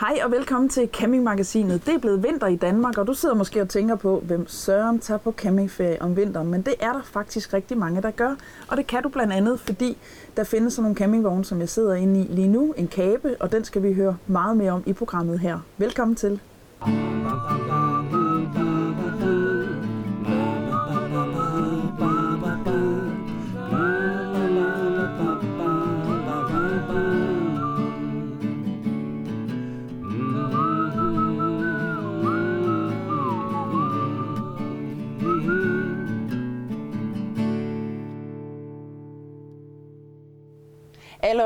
Hej og velkommen til Campingmagasinet. Det er blevet vinter i Danmark, og du sidder måske og tænker på, hvem Søren tager på campingferie om vinteren. Men det er der faktisk rigtig mange, der gør. Og det kan du blandt andet, fordi der findes sådan nogle campingvogne, som jeg sidder inde i lige nu. En kabe, og den skal vi høre meget mere om i programmet her. Velkommen til. alle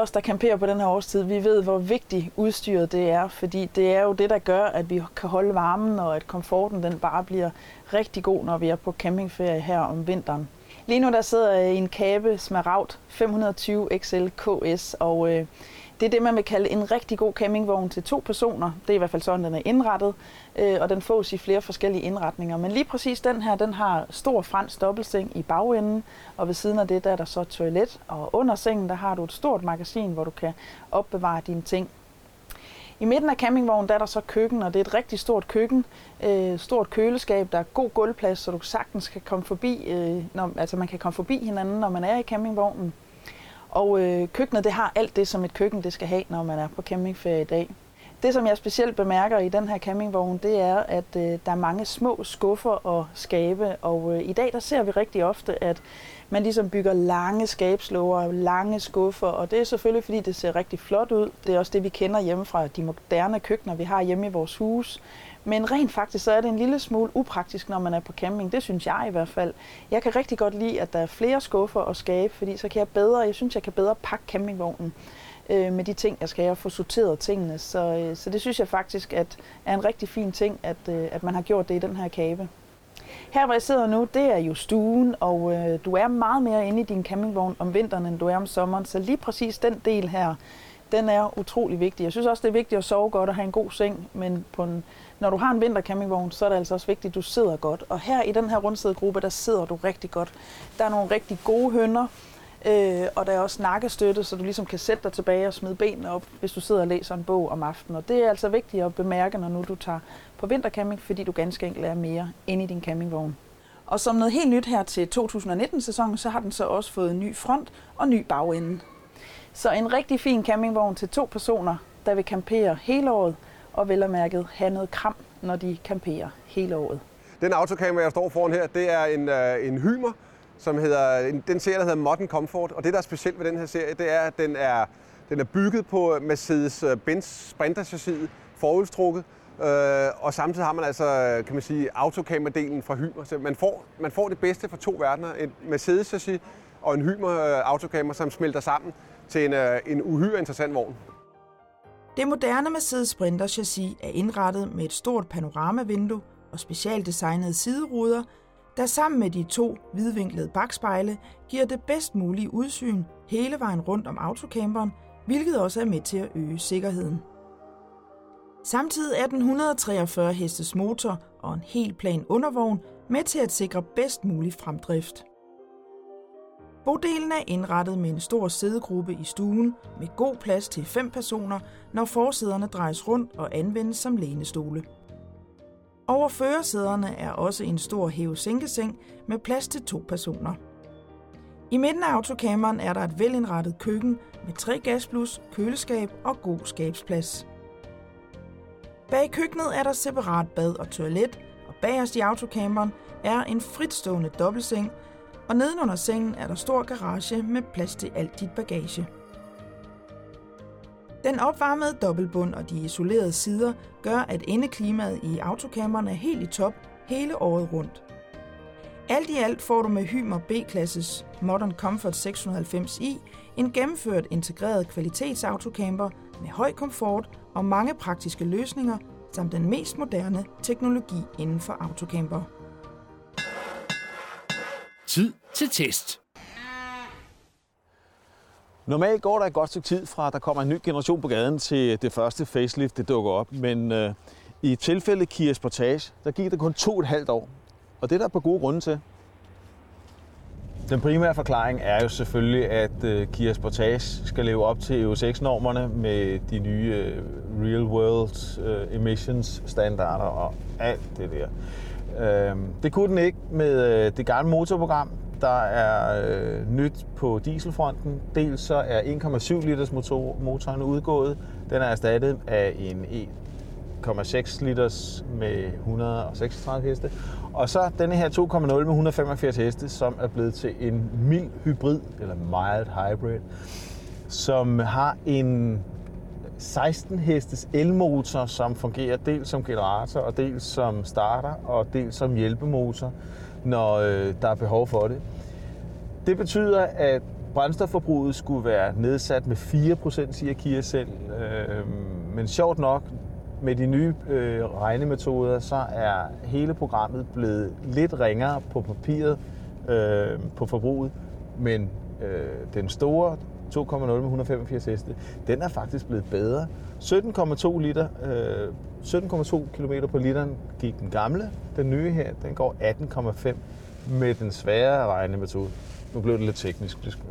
os, der camperer på den her årstid, vi ved, hvor vigtigt udstyret det er, fordi det er jo det, der gør, at vi kan holde varmen, og at komforten den bare bliver rigtig god, når vi er på campingferie her om vinteren. Lige nu der sidder jeg i en Kabe Smaragd 520 XL KS, og øh, det er det, man vil kalde en rigtig god campingvogn til to personer. Det er i hvert fald sådan, den er indrettet, øh, og den fås i flere forskellige indretninger. Men lige præcis den her, den har stor fransk dobbeltseng i bagenden, og ved siden af det, der er der så toilet. Og under sengen, der har du et stort magasin, hvor du kan opbevare dine ting. I midten af campingvognen der er der så køkken, og det er et rigtig stort køkken. Øh, stort køleskab, der er god gulvplads, så du sagtens kan komme forbi, øh, når, altså man kan komme forbi hinanden, når man er i campingvognen. Og øh, køkkenet det har alt det, som et køkken det skal have, når man er på campingferie i dag. Det, som jeg specielt bemærker i den her campingvogn, det er, at øh, der er mange små skuffer og skabe. Og øh, i dag der ser vi rigtig ofte, at man ligesom bygger lange skabslåger, lange skuffer, og det er selvfølgelig, fordi det ser rigtig flot ud. Det er også det, vi kender hjemme fra de moderne køkkener, vi har hjemme i vores hus. Men rent faktisk så er det en lille smule upraktisk, når man er på camping. Det synes jeg i hvert fald. Jeg kan rigtig godt lide, at der er flere skuffer og skabe, fordi så kan jeg bedre, jeg synes, jeg kan bedre pakke campingvognen øh, med de ting, jeg skal have få sorteret tingene. Så, øh, så det synes jeg faktisk at er en rigtig fin ting, at, øh, at man har gjort det i den her kave. Her hvor jeg sidder nu, det er jo stuen, og øh, du er meget mere inde i din campingvogn om vinteren, end du er om sommeren. Så lige præcis den del her, den er utrolig vigtig. Jeg synes også, det er vigtigt at sove godt og have en god seng, men på en, når du har en vintercampingvogn, så er det altså også vigtigt, at du sidder godt. Og her i den her rundsædegruppe, der sidder du rigtig godt. Der er nogle rigtig gode hønder, øh, og der er også nakkestøtte, så du ligesom kan sætte dig tilbage og smide benene op, hvis du sidder og læser en bog om aftenen. Og det er altså vigtigt at bemærke, når nu du tager på vintercamping, fordi du ganske enkelt er mere inde i din campingvogn. Og som noget helt nyt her til 2019-sæsonen, så har den så også fået en ny front og ny bagende. Så en rigtig fin campingvogn til to personer, der vil campere hele året, og vel og mærket have noget kram, når de camperer hele året. Den autocamper, jeg står foran her, det er en, øh, en Hymer, som hedder, den serie, der hedder Modern Comfort. Og det, der er specielt ved den her serie, det er, at den er, den er bygget på Mercedes-Benz Sprinter-chassiset, forudstrukket. Øh, og samtidig har man altså, kan man sige, autocamper-delen fra Hymer. Så man får, man får det bedste fra to verdener. En Mercedes chassis og en Hymer øh, autocamper, som smelter sammen til en, øh, en uhyre interessant vogn. Det moderne Mercedes Sprinter chassis er indrettet med et stort panoramavindue og specialdesignede sideruder, der sammen med de to hvidvinklede bakspejle giver det bedst mulige udsyn hele vejen rundt om autocamperen, hvilket også er med til at øge sikkerheden. Samtidig er den 143 hestes motor og en helt plan undervogn med til at sikre bedst mulig fremdrift. Bodelen er indrettet med en stor sædegruppe i stuen med god plads til fem personer, når forsæderne drejes rundt og anvendes som lænestole. Over førersæderne er også en stor hæve-sænkeseng med plads til to personer. I midten af autocammeren er der et velindrettet køkken med tre gasblus, køleskab og god skabsplads. Bag køkkenet er der separat bad og toilet, og bagerst i autocamperen er en fritstående dobbeltseng, og nedenunder sengen er der stor garage med plads til alt dit bagage. Den opvarmede dobbeltbund og de isolerede sider gør, at indeklimaet i autocamperen er helt i top hele året rundt. Alt i alt får du med Hymer B-klasses Modern Comfort 690i en gennemført integreret kvalitetsautokamper med høj komfort og mange praktiske løsninger, samt den mest moderne teknologi inden for autocamper. Tid til test. Normalt går der et godt stykke tid fra, at der kommer en ny generation på gaden til det første facelift, det dukker op. Men øh, i tilfælde Kia Sportage, der gik der kun to et halvt år. Og det er der på gode grunde til. Den primære forklaring er jo selvfølgelig, at øh, Kia Sportage skal leve op til EU6-normerne med de nye øh, Real World øh, Emissions standarder og alt det der. Øh, det kunne den ikke med øh, det gamle motorprogram. Der er øh, nyt på dieselfronten. Dels så er 1,7 liters motor, motoren udgået. Den er erstattet af en e 1,6 liters med 136 heste. Og så denne her 2,0 med 185 heste, som er blevet til en mild hybrid, eller mild hybrid, som har en 16 hestes elmotor, som fungerer dels som generator, og dels som starter, og dels som hjælpemotor, når øh, der er behov for det. Det betyder, at brændstofforbruget skulle være nedsat med 4%, siger Kia selv. Øh, men sjovt nok, med de nye øh, regnemetoder, så er hele programmet blevet lidt ringere på papiret øh, på forbruget, men øh, den store 2,0 med 185 heste, den er faktisk blevet bedre. 17,2 liter, øh, 17,2 km på literen gik den gamle. Den nye her, den går 18,5 med den svære regnemetode. Nu blev det lidt teknisk, det skal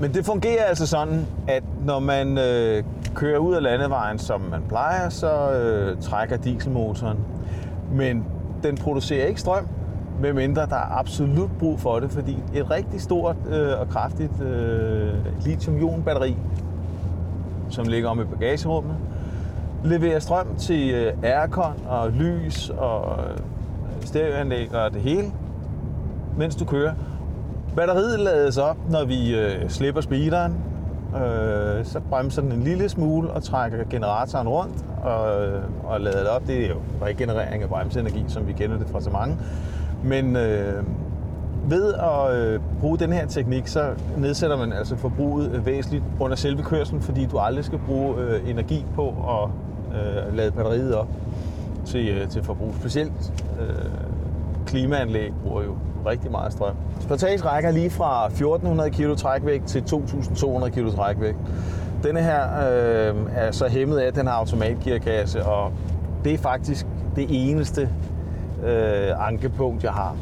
men det fungerer altså sådan, at når man øh, kører ud af landevejen, som man plejer, så øh, trækker dieselmotoren. Men den producerer ikke strøm, medmindre der er absolut brug for det, fordi et rigtig stort øh, og kraftigt øh, lithium-ion-batteri, som ligger om i bagagerummet, leverer strøm til øh, aircon og lys og øh, stereoanlæg og det hele, mens du kører. Batteriet lades op, når vi øh, slipper speederen. Øh, så bremser den en lille smule og trækker generatoren rundt og, øh, og lader det op. Det er jo regenerering af bremseenergi, som vi kender det fra så mange. Men øh, ved at øh, bruge den her teknik, så nedsætter man altså forbruget øh, væsentligt under selve kørslen, fordi du aldrig skal bruge øh, energi på at øh, lade batteriet op til, øh, til forbrug. Specielt øh, klimaanlæg bruger jo rigtig meget strøm. Sportage rækker lige fra 1400 kg trækvægt til 2200 kg trækvægt. Denne her øh, er så hæmmet af, at den har automatgearkasse, og det er faktisk det eneste øh, ankepunkt, jeg har.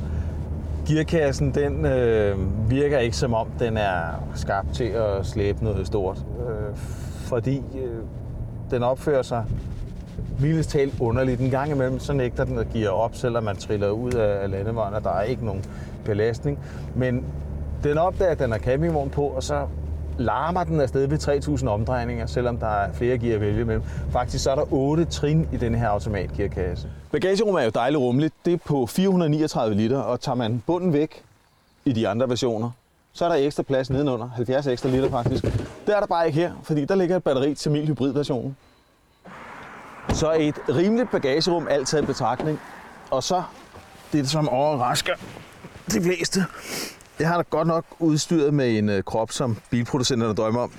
Gearkassen, den øh, virker ikke som om, den er skabt til at slæbe noget stort, øh, fordi øh, den opfører sig mildest talt underligt. En gang imellem så nægter den at give op, selvom man triller ud af landevejen, og der er ikke nogen belastning. Men den opdager, at den har campingvogn på, og så larmer den afsted ved 3000 omdrejninger, selvom der er flere gear at vælge imellem. Faktisk så er der 8 trin i denne her automatgearkasse. Bagagerummet er jo dejligt rummeligt. Det er på 439 liter, og tager man bunden væk i de andre versioner, så er der ekstra plads nedenunder, 70 ekstra liter faktisk. Det er der bare ikke her, fordi der ligger et batteri til mild hybridversionen. Så et rimeligt bagagerum altid i betragtning. Og så det, som overrasker de fleste. Jeg har da godt nok udstyret med en øh, krop, som bilproducenterne drømmer om.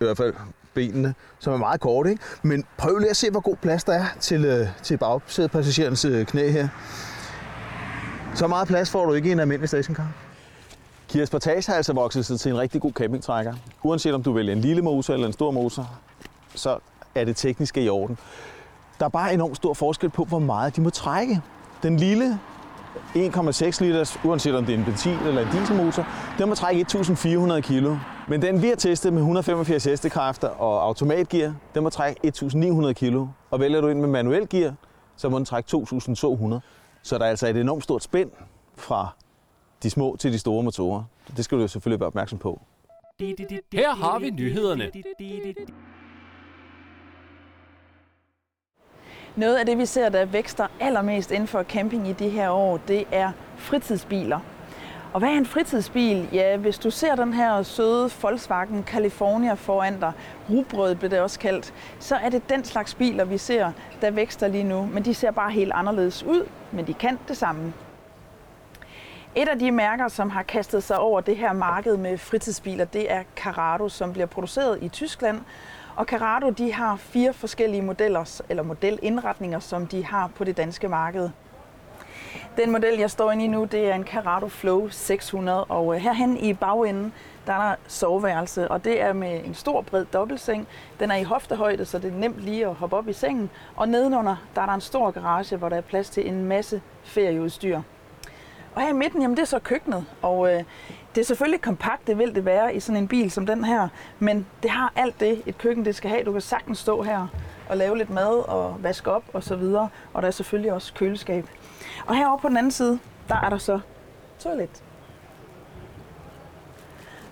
I hvert fald benene, som er meget korte. Ikke? Men prøv lige at se, hvor god plads der er til, øh, til bagsædepassagerens øh, knæ her. Så meget plads får du ikke i en almindelig stationcar. Kia Sportage har altså vokset sig til en rigtig god campingtrækker. Uanset om du vælger en lille motor eller en stor motor, så er det tekniske i orden. Der er bare enormt stor forskel på, hvor meget de må trække. Den lille 1,6 liters, uanset om det er en benzin eller en dieselmotor, den må trække 1400 kg. Men den vi har testet med 185 hestekræfter og automatgear, den må trække 1900 kg. Og vælger du ind med manuel gear, så må den trække 2200. Så der er altså et enormt stort spænd fra de små til de store motorer. Det skal du selvfølgelig være opmærksom på. Her har vi nyhederne. Noget af det, vi ser, der vækster allermest inden for camping i de her år, det er fritidsbiler. Og hvad er en fritidsbil? Ja, hvis du ser den her søde Volkswagen California foran dig, rugbrød blev det også kaldt, så er det den slags biler, vi ser, der vækster lige nu. Men de ser bare helt anderledes ud, men de kan det samme. Et af de mærker, som har kastet sig over det her marked med fritidsbiler, det er Carrado, som bliver produceret i Tyskland, og Carado de har fire forskellige modeller, eller modelindretninger, som de har på det danske marked. Den model, jeg står inde i nu, det er en Carado Flow 600, og øh, herhen i bagenden, der er der soveværelse, og det er med en stor, bred dobbeltseng. Den er i hoftehøjde, så det er nemt lige at hoppe op i sengen. Og nedenunder, der er der en stor garage, hvor der er plads til en masse ferieudstyr. Og her i midten, jamen det er så køkkenet, og øh, det er selvfølgelig kompakt, det vil det være i sådan en bil som den her, men det har alt det, et køkken det skal have. Du kan sagtens stå her og lave lidt mad og vaske op og så videre, og der er selvfølgelig også køleskab. Og herovre på den anden side, der er der så toilet.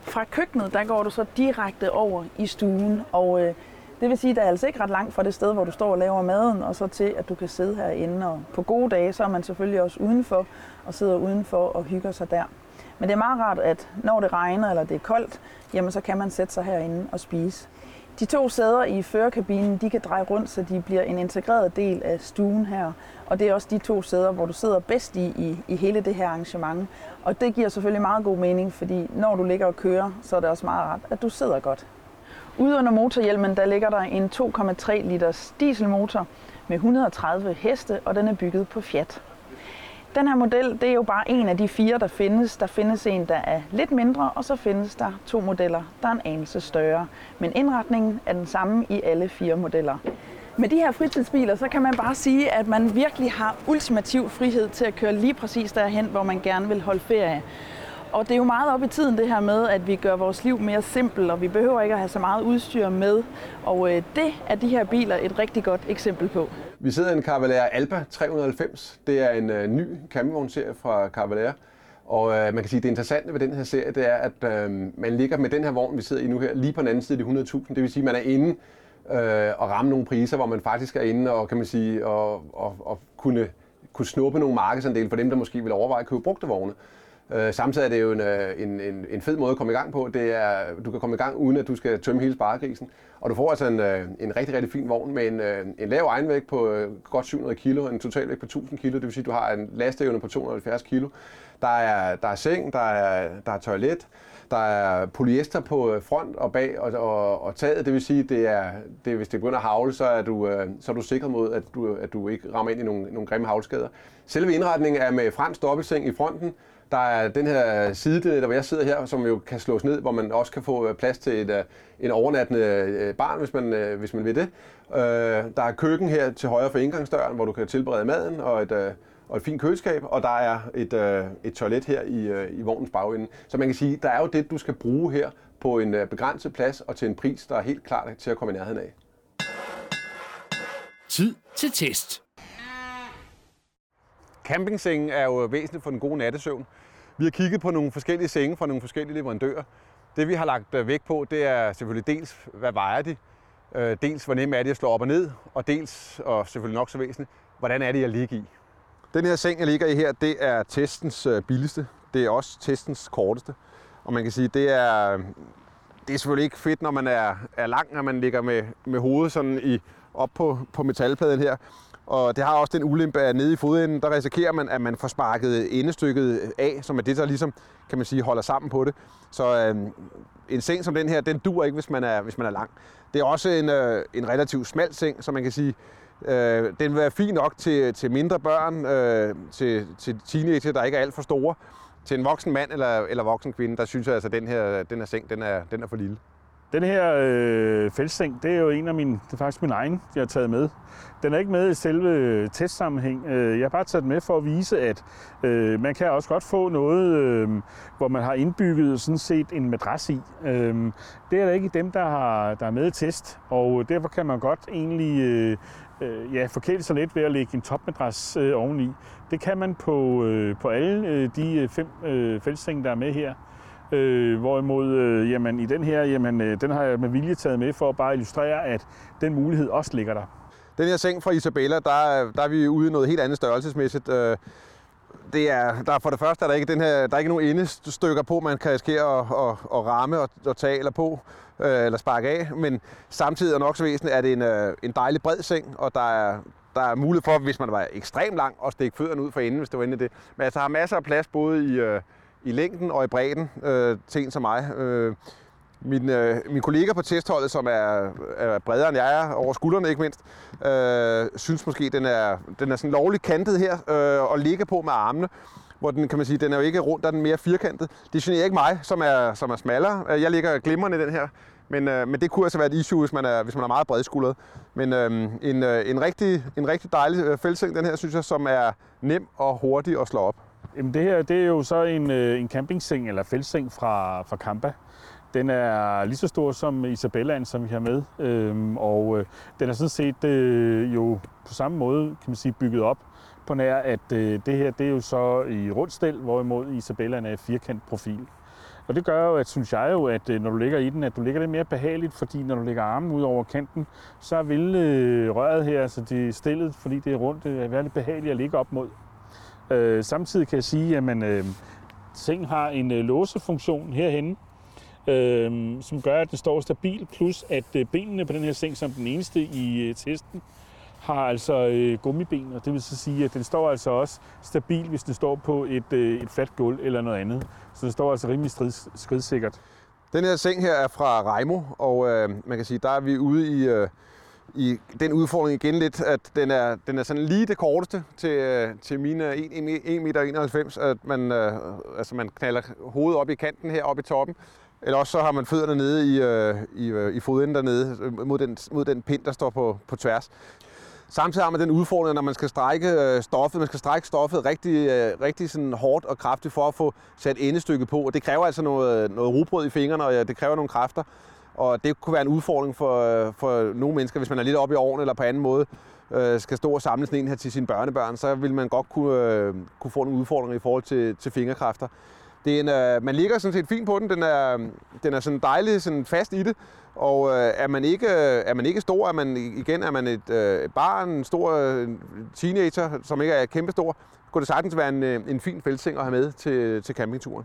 Fra køkkenet, der går du så direkte over i stuen, og øh, det vil sige, at der er altså ikke ret langt fra det sted, hvor du står og laver maden, og så til, at du kan sidde herinde. Og på gode dage, så er man selvfølgelig også udenfor, og sidder udenfor og hygger sig der. Men det er meget rart, at når det regner eller det er koldt, jamen så kan man sætte sig herinde og spise. De to sæder i førerkabinen, de kan dreje rundt, så de bliver en integreret del af stuen her. Og det er også de to sæder, hvor du sidder bedst i, i, i hele det her arrangement. Og det giver selvfølgelig meget god mening, fordi når du ligger og kører, så er det også meget rart, at du sidder godt. Ude under motorhjelmen, der ligger der en 2,3 liters dieselmotor med 130 heste, og den er bygget på Fiat. Den her model, det er jo bare en af de fire, der findes. Der findes en, der er lidt mindre, og så findes der to modeller, der er en anelse større. Men indretningen er den samme i alle fire modeller. Med de her fritidsbiler, så kan man bare sige, at man virkelig har ultimativ frihed til at køre lige præcis derhen, hvor man gerne vil holde ferie. Og det er jo meget op i tiden det her med, at vi gør vores liv mere simpelt, og vi behøver ikke at have så meget udstyr med. Og øh, det er de her biler et rigtig godt eksempel på. Vi sidder i en Cavalier Alba 390. Det er en øh, ny campingvognserie fra Cavalier. Og øh, man kan sige, at det interessante ved den her serie, det er, at øh, man ligger med den her vogn, vi sidder i nu her, lige på den anden side af de 100.000. Det vil sige, at man er inde øh, og ramme nogle priser, hvor man faktisk er inde og, kan man sige, og, og, og kunne, kunne snuppe nogle markedsandele for dem, der måske vil overveje at købe brugte vogne. Øh, samtidig er det jo en, øh, en, en, en fed måde at komme i gang på. Det er, du kan komme i gang uden at du skal tømme hele sparegrisen. Og du får altså en, øh, en rigtig, rigtig fin vogn med en, øh, en lav egenvægt på godt 700 kg, en totalvægt på 1000 kg. Det vil sige, at du har en lasteevne på 270 kg. Der er, der er seng, der er, der er toilet, der er polyester på front og bag og, og, og taget. Det vil sige, det er, det, hvis det begynder at havle, så er du, så er du sikret mod, at du, at du ikke rammer ind i nogle, nogle grimme havlskader. Selve indretningen er med fransk dobbeltseng i fronten, der er den her side, der hvor jeg sidder her, som jo kan slås ned, hvor man også kan få øh, plads til et, øh, en overnattende øh, barn, hvis man, hvis man vil det. Der er køkken her til højre for indgangsdøren, hvor du kan tilberede maden, og et, og et fint køleskab, og der er et, et toilet her i, i vognens bagende. Så man kan sige, der er jo det, du skal bruge her på en begrænset plads og til en pris, der er helt klart til at komme i nærheden af. Tid til test. Campingsengen er jo væsentligt for den gode nattesøvn. Vi har kigget på nogle forskellige senge fra nogle forskellige leverandører. Det vi har lagt øh, vægt på, det er selvfølgelig dels, hvad vejer de, øh, dels hvor nemt er det at slå op og ned, og dels, og selvfølgelig nok så væsentligt, hvordan er det jeg ligger i. Den her seng, jeg ligger i her, det er testens øh, billigste. Det er også testens korteste. Og man kan sige, det er, det er selvfølgelig ikke fedt, når man er, er lang, når man ligger med, med hovedet sådan i, op på, på metalpladen her. Og det har også den ulempe, at nede i fodenden, der risikerer man, at man får sparket endestykket af, som er det, der ligesom, kan man sige, holder sammen på det. Så øh, en seng som den her, den dur ikke, hvis man er, hvis man er lang. Det er også en, øh, en relativt smal seng, så man kan sige, øh, den vil være fin nok til, til mindre børn, øh, til, til teenager, der ikke er alt for store. Til en voksen mand eller, eller voksen kvinde, der synes jeg altså, at den her, den her seng, den er, den er for lille. Den her øh, fældseng, det er jo en af mine, det er faktisk min egen, jeg har taget med. Den er ikke med i selve testsammenhæng. Øh, jeg har bare taget den med for at vise, at øh, man kan også godt få noget, øh, hvor man har indbygget sådan set en madras i. Øh, det er der ikke dem, der, har, der er med i test, og derfor kan man godt egentlig øh, øh, ja, forkæle sig lidt ved at lægge en topmadras øh, oveni. Det kan man på, øh, på alle øh, de øh, fem øh, fældsenge, der er med her. Øh, hvorimod, øh, jamen, i den her, jamen, øh, den har jeg med vilje taget med for at bare illustrere, at den mulighed også ligger der. Den her seng fra Isabella, der, der er vi ude i noget helt andet størrelsesmæssigt. Øh, det er, der for det første er der ikke, den her, der er ikke nogen endestykker på, man kan risikere at, at, at ramme og, og tage eller på, øh, eller sparke af. Men samtidig er nok så væsentligt, at det er en, øh, en dejlig bred seng, og der er, der er mulighed for, hvis man var ekstremt lang, at stikke fødderne ud for enden, hvis det var inde i det. Men altså, der har masser af plads både i, øh, i længden og i bredden øh, til en som mig. Øh, min, øh, min kollega på testholdet, som er, er bredere end jeg er, over skuldrene ikke mindst, øh, synes måske, den er, den er sådan lovligt kantet her øh, og ligger på med armene hvor den, kan man sige, den er jo ikke rundt, der er den mere firkantet. Det generer ikke mig, som er, som er smallere. Øh, jeg ligger glimrende i den her, men, øh, men det kunne altså være et issue, hvis man er, hvis man er meget bredskuldret. Men øh, en, øh, en, rigtig, en rigtig dejlig øh, fældseng, den her, synes jeg, som er nem og hurtig at slå op. Jamen det her det er jo så en, øh, en campingseng eller fældseng fra, fra Kampa. Den er lige så stor som Isabellaen, som vi har med, øhm, og øh, den er sådan set øh, jo på samme måde kan man sige, bygget op på nær, at øh, det her det er jo så i rundstel, hvorimod Isabellaen er firkant profil. Og det gør jo, at synes jeg jo, at øh, når du ligger i den, at du ligger lidt mere behageligt, fordi når du lægger armen ud over kanten, så vil øh, røret her, altså det stillet, fordi det er rundt, øh, det er være lidt behageligt at ligge op mod. Øh, samtidig kan jeg sige, at man, øh, sengen har en øh, låsefunktion herhenne, øh, som gør, at den står stabil, plus at øh, benene på den her seng, som den eneste i øh, testen, har altså øh, gummiben, og det vil så sige, at den står altså også stabil, hvis den står på et, øh, et fladt gulv eller noget andet. Så den står altså rimelig strids, skridsikkert. Den her seng her er fra Reimo, og øh, man kan sige, der er vi ude i, øh, i den udfordring igen lidt, at den er, den er sådan lige det korteste til, øh, til mine 1,91 meter, at man, øh, altså man knaller hovedet op i kanten her oppe i toppen, eller også så har man fødderne nede i, øh, i, øh, i fodenden dernede øh, mod den, mod den pind, der står på, på tværs. Samtidig har man den udfordring, når man skal strække øh, stoffet. Man skal strække stoffet rigtig, rigtig sådan hårdt og kraftigt for at få sat endestykket på. Og det kræver altså noget, noget rugbrød i fingrene, og det kræver nogle kræfter. Og det kunne være en udfordring for, for nogle mennesker, hvis man er lidt oppe i årene eller på anden måde øh, skal stå og samle sådan en her til sine børnebørn, så vil man godt kunne, øh, kunne få nogle udfordringer i forhold til, til fingerkræfter. Det er en, øh, man ligger sådan set fint på den. Den er, den er sådan dejlig sådan fast i det. Og øh, er, man ikke, er man ikke stor, er man igen er man et øh, barn, en stor øh, teenager, som ikke er kæmpestor, kunne det sagtens være en, øh, en fin fældsing at have med til, til campingturen.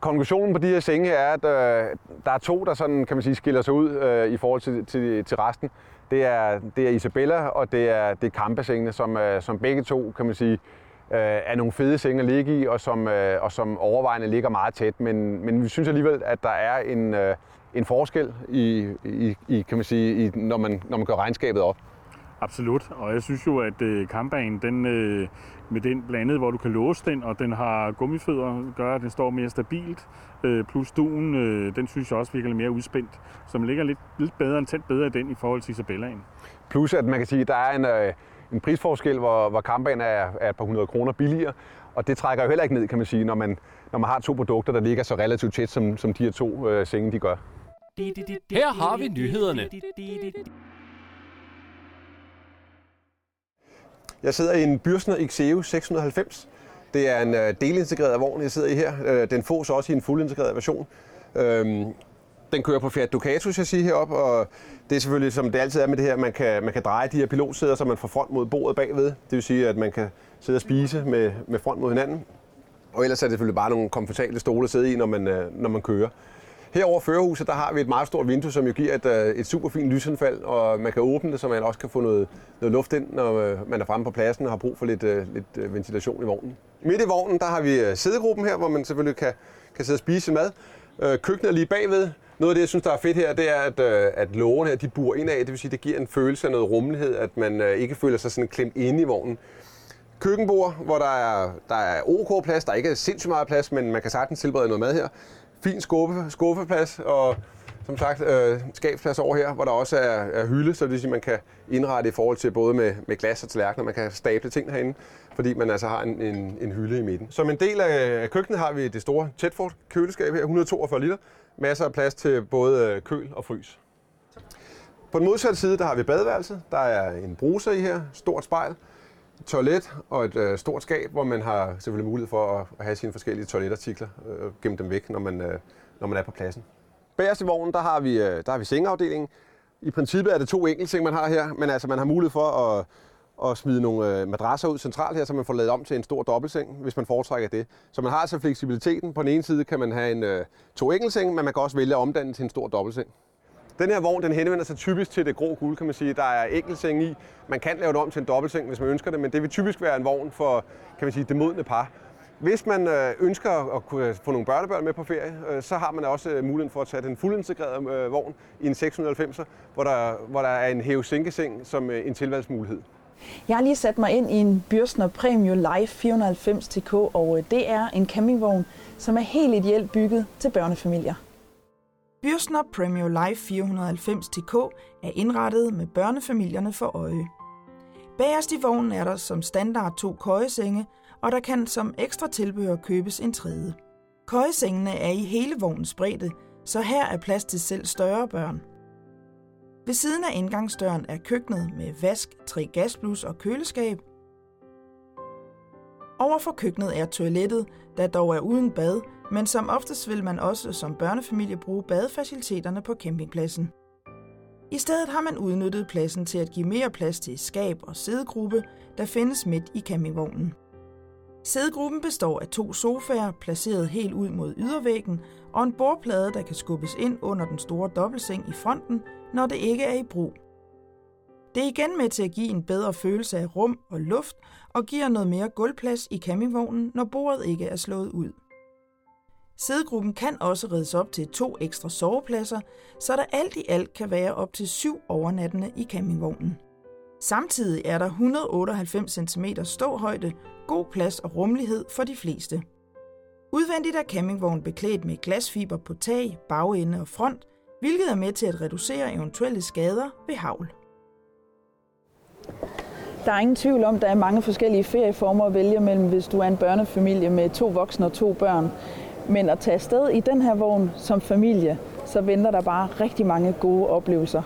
Konklusionen på de her senge er, at øh, der er to, der sådan, kan man sige, skiller sig ud øh, i forhold til, til, til resten. Det er, det er Isabella, og det er, det er Kampasengene, som, øh, som begge to, kan man sige, øh, er nogle fede senge at ligge i, og som, øh, og som overvejende ligger meget tæt. Men, men vi synes alligevel, at der er en, øh, en forskel, i, i, i, kan man sige, i, når, man, når man gør regnskabet op. Absolut, og jeg synes jo, at øh, kampbanen, den, øh, med den blandet, hvor du kan låse den, og den har gummifødder, gør, at den står mere stabilt, øh, plus duen, øh, den synes jeg også virker lidt mere udspændt, så man ligger lidt, lidt bedre end tæt bedre i den i forhold til Isabellaen. Plus at man kan sige, at der er en, øh, en prisforskel, hvor, hvor kampbanen er, er et par hundrede kroner billigere, og det trækker jo heller ikke ned, kan man sige, når man, når man har to produkter, der ligger så relativt tæt, som, som de her to øh, senge, de gør. Her har vi nyhederne. Jeg sidder i en Bürsner Xeo 690. Det er en øh, delintegreret vogn, jeg sidder i her. Øh, den fås også i en fuldintegreret version. Øhm, den kører på Fiat Ducato, jeg siger heroppe, og det er selvfølgelig, som det altid er med det her, man kan, man kan dreje de her pilotsæder, så man får front mod bordet bagved. Det vil sige, at man kan sidde og spise med, med front mod hinanden. Og ellers er det selvfølgelig bare nogle komfortable stole at sidde i, når man, øh, når man kører. Herover førerhuset, der har vi et meget stort vindue, som jo giver et, øh, et super fint lysindfald, og man kan åbne det, så man også kan få noget, noget luft ind, når øh, man er fremme på pladsen og har brug for lidt, øh, lidt ventilation i vognen. Midt i vognen, der har vi sædegruppen her, hvor man selvfølgelig kan, kan sidde og spise mad. Køkkenet er lige bagved. Noget af det, jeg synes, der er fedt her, det er, at, at lågerne her, de burer indad. Det vil sige, det giver en følelse af noget rummelighed, at man ikke føler sig sådan klemt inde i vognen køkkenbord, hvor der er, der er OK plads. Der er ikke sindssygt meget plads, men man kan sagtens tilberede noget mad her fin skuffe, skuffeplads, og som sagt øh, skabsplads over her, hvor der også er, er hylde, så det vil sige, man kan indrette i forhold til både med, med glas og tallerkener, man kan stable ting herinde, fordi man altså har en, en, en hylde i midten. Som en del af køkkenet har vi det store Tedford køleskab her, 142 liter, masser af plads til både øh, køl og frys. På den modsatte side, der har vi badeværelset. Der er en bruser i her, stort spejl, toilet og et øh, stort skab, hvor man har selvfølgelig mulighed for at, at have sine forskellige toiletartikler øh, gemme dem væk, når man, øh, når man er på pladsen. Bagerst i vognen, der har vi, øh, der har vi sengeafdelingen. I princippet er det to enkeltseng, man har her, men altså man har mulighed for at, at smide nogle øh, madrasser ud centralt her, så man får lavet om til en stor dobbeltseng, hvis man foretrækker det. Så man har altså fleksibiliteten. På den ene side kan man have en øh, to enkeltseng, men man kan også vælge at omdanne til en stor dobbeltseng. Den her vogn den henvender sig typisk til det grå guld, kan man sige. Der er enkeltseng i. Man kan lave det om til en dobbeltseng, hvis man ønsker det, men det vil typisk være en vogn for kan man sige, det modne par. Hvis man øh, ønsker at kunne øh, få nogle børnebørn med på ferie, øh, så har man også muligheden for at tage den fuldintegrerede vogn i en 690'er, hvor der, hvor der er en hæve-sænkeseng som en tilvalgsmulighed. Jeg har lige sat mig ind i en Bürsner Premium Life 490 TK, og det er en campingvogn, som er helt ideelt bygget til børnefamilier. Bürsner Premio Life 490 TK er indrettet med børnefamilierne for øje. Bagerst i vognen er der som standard to køjesenge, og der kan som ekstra tilbehør købes en tredje. Køjesengene er i hele vognens bredde, så her er plads til selv større børn. Ved siden af indgangsdøren er køkkenet med vask, tre gasblus og køleskab. Overfor køkkenet er toilettet, der dog er uden bad, men som oftest vil man også som børnefamilie bruge badefaciliteterne på campingpladsen. I stedet har man udnyttet pladsen til at give mere plads til skab og sædegruppe, der findes midt i campingvognen. Sædegruppen består af to sofaer, placeret helt ud mod ydervæggen, og en bordplade, der kan skubbes ind under den store dobbeltseng i fronten, når det ikke er i brug. Det er igen med til at give en bedre følelse af rum og luft, og giver noget mere gulvplads i campingvognen, når bordet ikke er slået ud. Sædegruppen kan også reddes op til to ekstra sovepladser, så der alt i alt kan være op til syv overnattende i campingvognen. Samtidig er der 198 cm ståhøjde, god plads og rummelighed for de fleste. Udvendigt er campingvognen beklædt med glasfiber på tag, bagende og front, hvilket er med til at reducere eventuelle skader ved havl. Der er ingen tvivl om, at der er mange forskellige ferieformer at vælge mellem, hvis du er en børnefamilie med to voksne og to børn. Men at tage afsted i den her vogn som familie, så venter der bare rigtig mange gode oplevelser.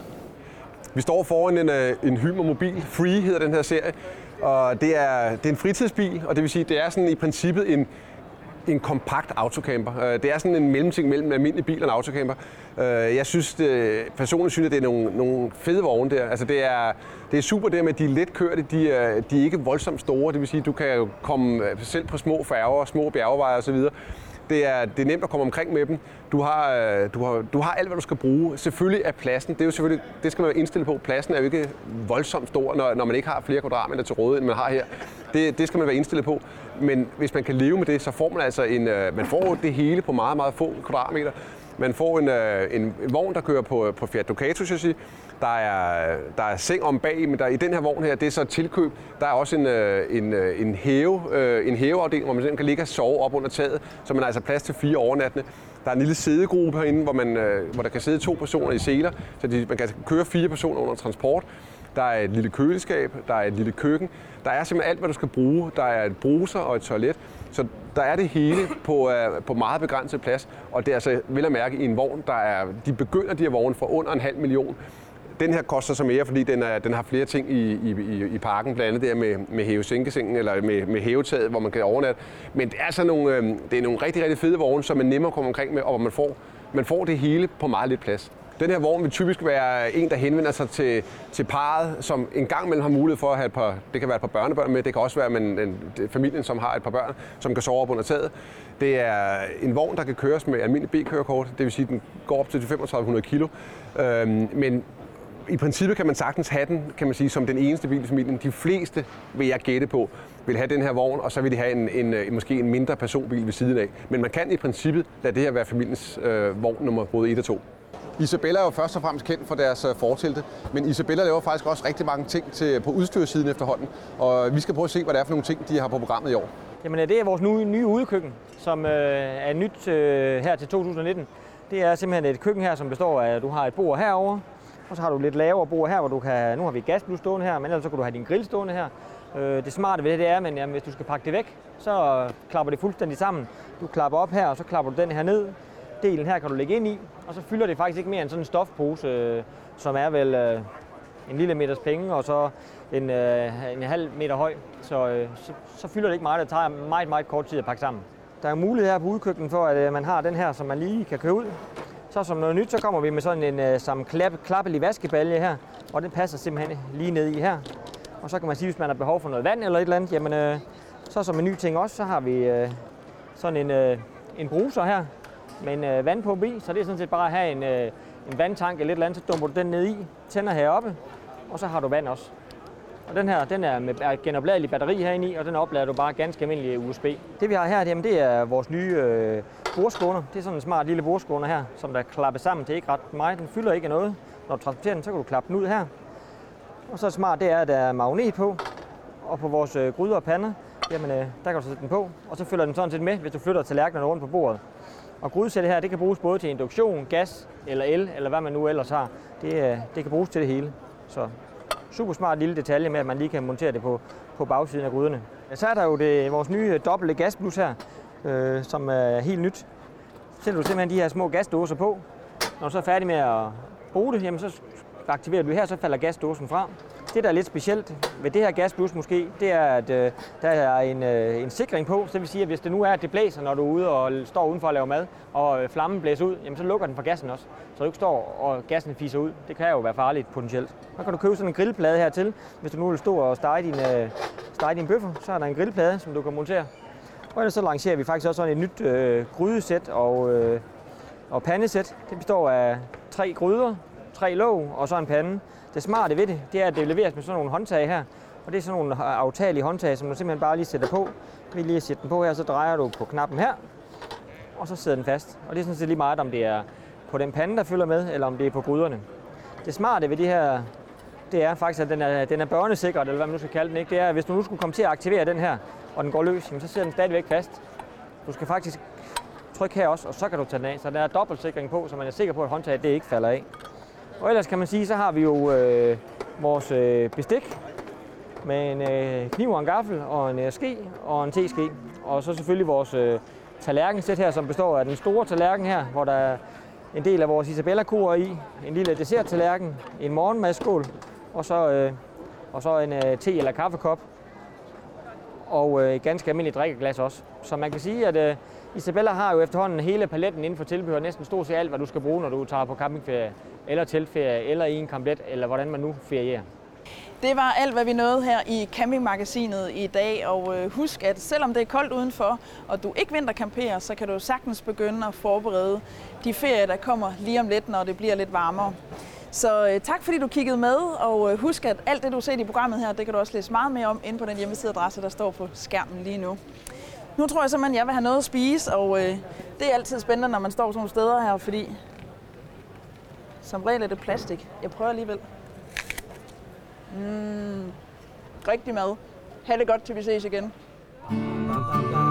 Vi står foran en, øh, en hypermobil. Free hedder den her serie. Og det er, det er en fritidsbil, og det vil sige, det er sådan i princippet en, en kompakt autocamper. Øh, det er sådan en mellemting mellem en almindelig bil og en autocamper. Øh, jeg synes, det, personligt synes, at det er nogle, nogle fede vogne der. Altså det er, det er super det med, at de er let kørte, de er, de er ikke voldsomt store. Det vil sige, du kan jo komme selv på små færger, små bjergeveje osv. Det er, det er nemt at komme omkring med dem. Du har, øh, du, har, du har alt, hvad du skal bruge. Selvfølgelig er pladsen, det, er jo selvfølgelig, det skal man være indstillet på. Pladsen er jo ikke voldsomt stor, når, når man ikke har flere kvadratmeter til rådighed, end man har her. Det, det skal man være indstillet på. Men hvis man kan leve med det, så får man altså en, øh, man får det hele på meget, meget få kvadratmeter. Man får en, øh, en, vogn, der kører på, på Fiat Ducato chassis. Der er, der er seng om bag, men der, i den her vogn her, det er så tilkøb. Der er også en, øh, en, øh, en, hæve, øh, en hæveafdeling, hvor man kan ligge og sove op under taget, så man har altså plads til fire overnattende. Der er en lille sædegruppe herinde, hvor, man, øh, hvor der kan sidde to personer i seler, så de, man kan køre fire personer under transport. Der er et lille køleskab, der er et lille køkken. Der er simpelthen alt, hvad du skal bruge. Der er et bruser og et toilet. Så der er det hele på, øh, på meget begrænset plads. Og det er altså vel at mærke i en vogn, der er, de begynder de her vogne for under en halv million. Den her koster så mere, fordi den, er, den har flere ting i, i, i parken, blandt andet der med, med hæve eller med, med hævetaget, hvor man kan overnatte. Men det er, så nogle, øh, det er nogle rigtig, rigtig fede vogne, som man nemmere kommer omkring med, og hvor man får, man får det hele på meget lidt plads. Den her vogn vil typisk være en, der henvender sig til, til parret, som en gang imellem har mulighed for at have et par, det kan være et par børnebørn med, det kan også være men, en, familien, som har et par børn, som kan sove op under taget. Det er en vogn, der kan køres med almindelig B-kørekort, det vil sige, at den går op til 3500 kilo. Øhm, men i princippet kan man sagtens have den, kan man sige, som den eneste bil i familien. De fleste, vil jeg gætte på, vil have den her vogn, og så vil de have en, en, en måske en mindre personbil ved siden af. Men man kan i princippet lade det her være familiens øh, vogn nummer både 1 og 2. Isabella er jo først og fremmest kendt for deres øh, fortelte, men Isabella laver faktisk også rigtig mange ting til, på udstyrssiden efterhånden, og vi skal prøve at se, hvad det er for nogle ting, de har på programmet i år. Jamen det er vores nye, nye udekøkken, som øh, er nyt øh, her til 2019. Det er simpelthen et køkken her, som består af, at du har et bord herover, og så har du lidt lavere bord her, hvor du kan, nu har vi gasblus stående her, men ellers så kan du have din grill stående her. Øh, det smarte ved det, det er, men jamen, hvis du skal pakke det væk, så øh, klapper det fuldstændig sammen. Du klapper op her, og så klapper du den her ned, delen her kan du lægge ind i, og så fylder det faktisk ikke mere end sådan en stofpose, øh, som er vel øh, en lille meters penge, og så en, øh, en halv meter høj. Så, så, så fylder det ikke meget, det tager meget, meget kort tid at pakke sammen. Der er mulighed her på udkøkkenet for, at man har den her, som man lige kan købe ud. Så som noget nyt, så kommer vi med sådan en øh, klap, klappelig vaskebalje her, og den passer simpelthen lige ned i her. Og så kan man sige, hvis man har behov for noget vand eller et eller andet, jamen øh, så som en ny ting også, så har vi øh, sådan en, øh, en bruser her, med øh, en øh, vandpumpe i, så det er sådan set bare at have en, øh, en vandtank eller et eller andet, så dumper du den ned i, tænder heroppe, og så har du vand også. Og den her, den er med genopladelig batteri herinde i, og den oplader du bare ganske almindelig USB. Det vi har her, jamen, det er vores nye øh, bordskåner. Det er sådan en smart lille bordskåner her, som der klapper sammen. Det er ikke ret meget. Den fylder ikke noget. Når du transporterer den, så kan du klappe den ud her. Og så smart, det er, at der er magnet på. Og på vores øh, gryder og pander, jamen, øh, der kan du sætte den på. Og så følger den sådan set med, hvis du flytter tallerkenerne rundt på bordet. Og grydesættet her, det kan bruges både til induktion, gas eller el, eller hvad man nu ellers har. Det, øh, det kan bruges til det hele. Så super smart lille detalje med, at man lige kan montere det på, på bagsiden af gryderne. Så er der jo det, vores nye øh, dobbelte gasblus her, øh, som er helt nyt. Sætter du simpelthen de her små gasdåser på. Når du så er færdig med at bruge det, jamen så aktiverer du det her, så falder gasdåsen fra. Det, der er lidt specielt ved det her gasblus måske, det er, at øh, der er en, øh, en sikring på. Så det vil sige, at hvis det nu er, at det blæser, når du er ude og står udenfor at lave mad, og øh, flammen blæser ud, jamen så lukker den for gassen også. Så du ikke står og gassen fiser ud. Det kan jo være farligt potentielt. Så kan du købe sådan en grillplade her til. Hvis du nu vil stå og stege dine, øh, stege dine bøffer, så er der en grillplade, som du kan montere. Og ellers så lancerer vi faktisk også sådan et nyt øh, grydesæt og, øh, og pandesæt. Det består af tre gryder, tre låg og så en pande. Det smarte ved det, det er, at det leveres med sådan nogle håndtag her. Og det er sådan nogle øh, aftagelige håndtag, som du simpelthen bare lige sætter på. Vi lige sætter den på her, så drejer du på knappen her, og så sidder den fast. Og det er sådan set lige meget, om det er på den pande, der følger med, eller om det er på gryderne. Det smarte ved det her, det er faktisk, at den er, den er børnesikret, eller hvad man nu skal kalde den. Ikke? Det er, at hvis du nu skulle komme til at aktivere den her, og den går løs, jamen, så sidder den stadigvæk fast. Du skal faktisk trykke her også, og så kan du tage den af. Så der er dobbeltsikring på, så man er sikker på, at håndtaget det ikke falder af. Og ellers kan man sige, så har vi jo øh, vores øh, bestik med en øh, kniv og en gaffel og en øh, ske og en teske. Og så selvfølgelig vores øh, tallerkensæt her, som består af den store tallerken her, hvor der er en del af vores isabella i, en lille dessert-tallerken, en morgenmadskål og så, øh, og så en øh, te- eller kaffekop og øh, et ganske almindeligt drikkeglas også. Så man kan sige, at øh, Isabella har jo efterhånden hele paletten inden for tilbehør, næsten stort set alt, hvad du skal bruge, når du tager på campingferie, eller teltferie, eller i en kamplet, eller hvordan man nu ferierer. Det var alt, hvad vi nåede her i campingmagasinet i dag. Og øh, husk, at selvom det er koldt udenfor, og du ikke vinterkamperer, så kan du sagtens begynde at forberede de ferier, der kommer lige om lidt, når det bliver lidt varmere. Så øh, tak fordi du kiggede med, og øh, husk, at alt det, du ser i programmet her, det kan du også læse meget mere om inde på den hjemmesideadresse, der står på skærmen lige nu. Nu tror jeg simpelthen, at jeg vil have noget at spise, og øh, det er altid spændende, når man står sådan nogle steder her, fordi som regel er det plastik. Jeg prøver alligevel. Mm, rigtig mad. Ha' det godt, til vi ses igen. Bam, bam, bam.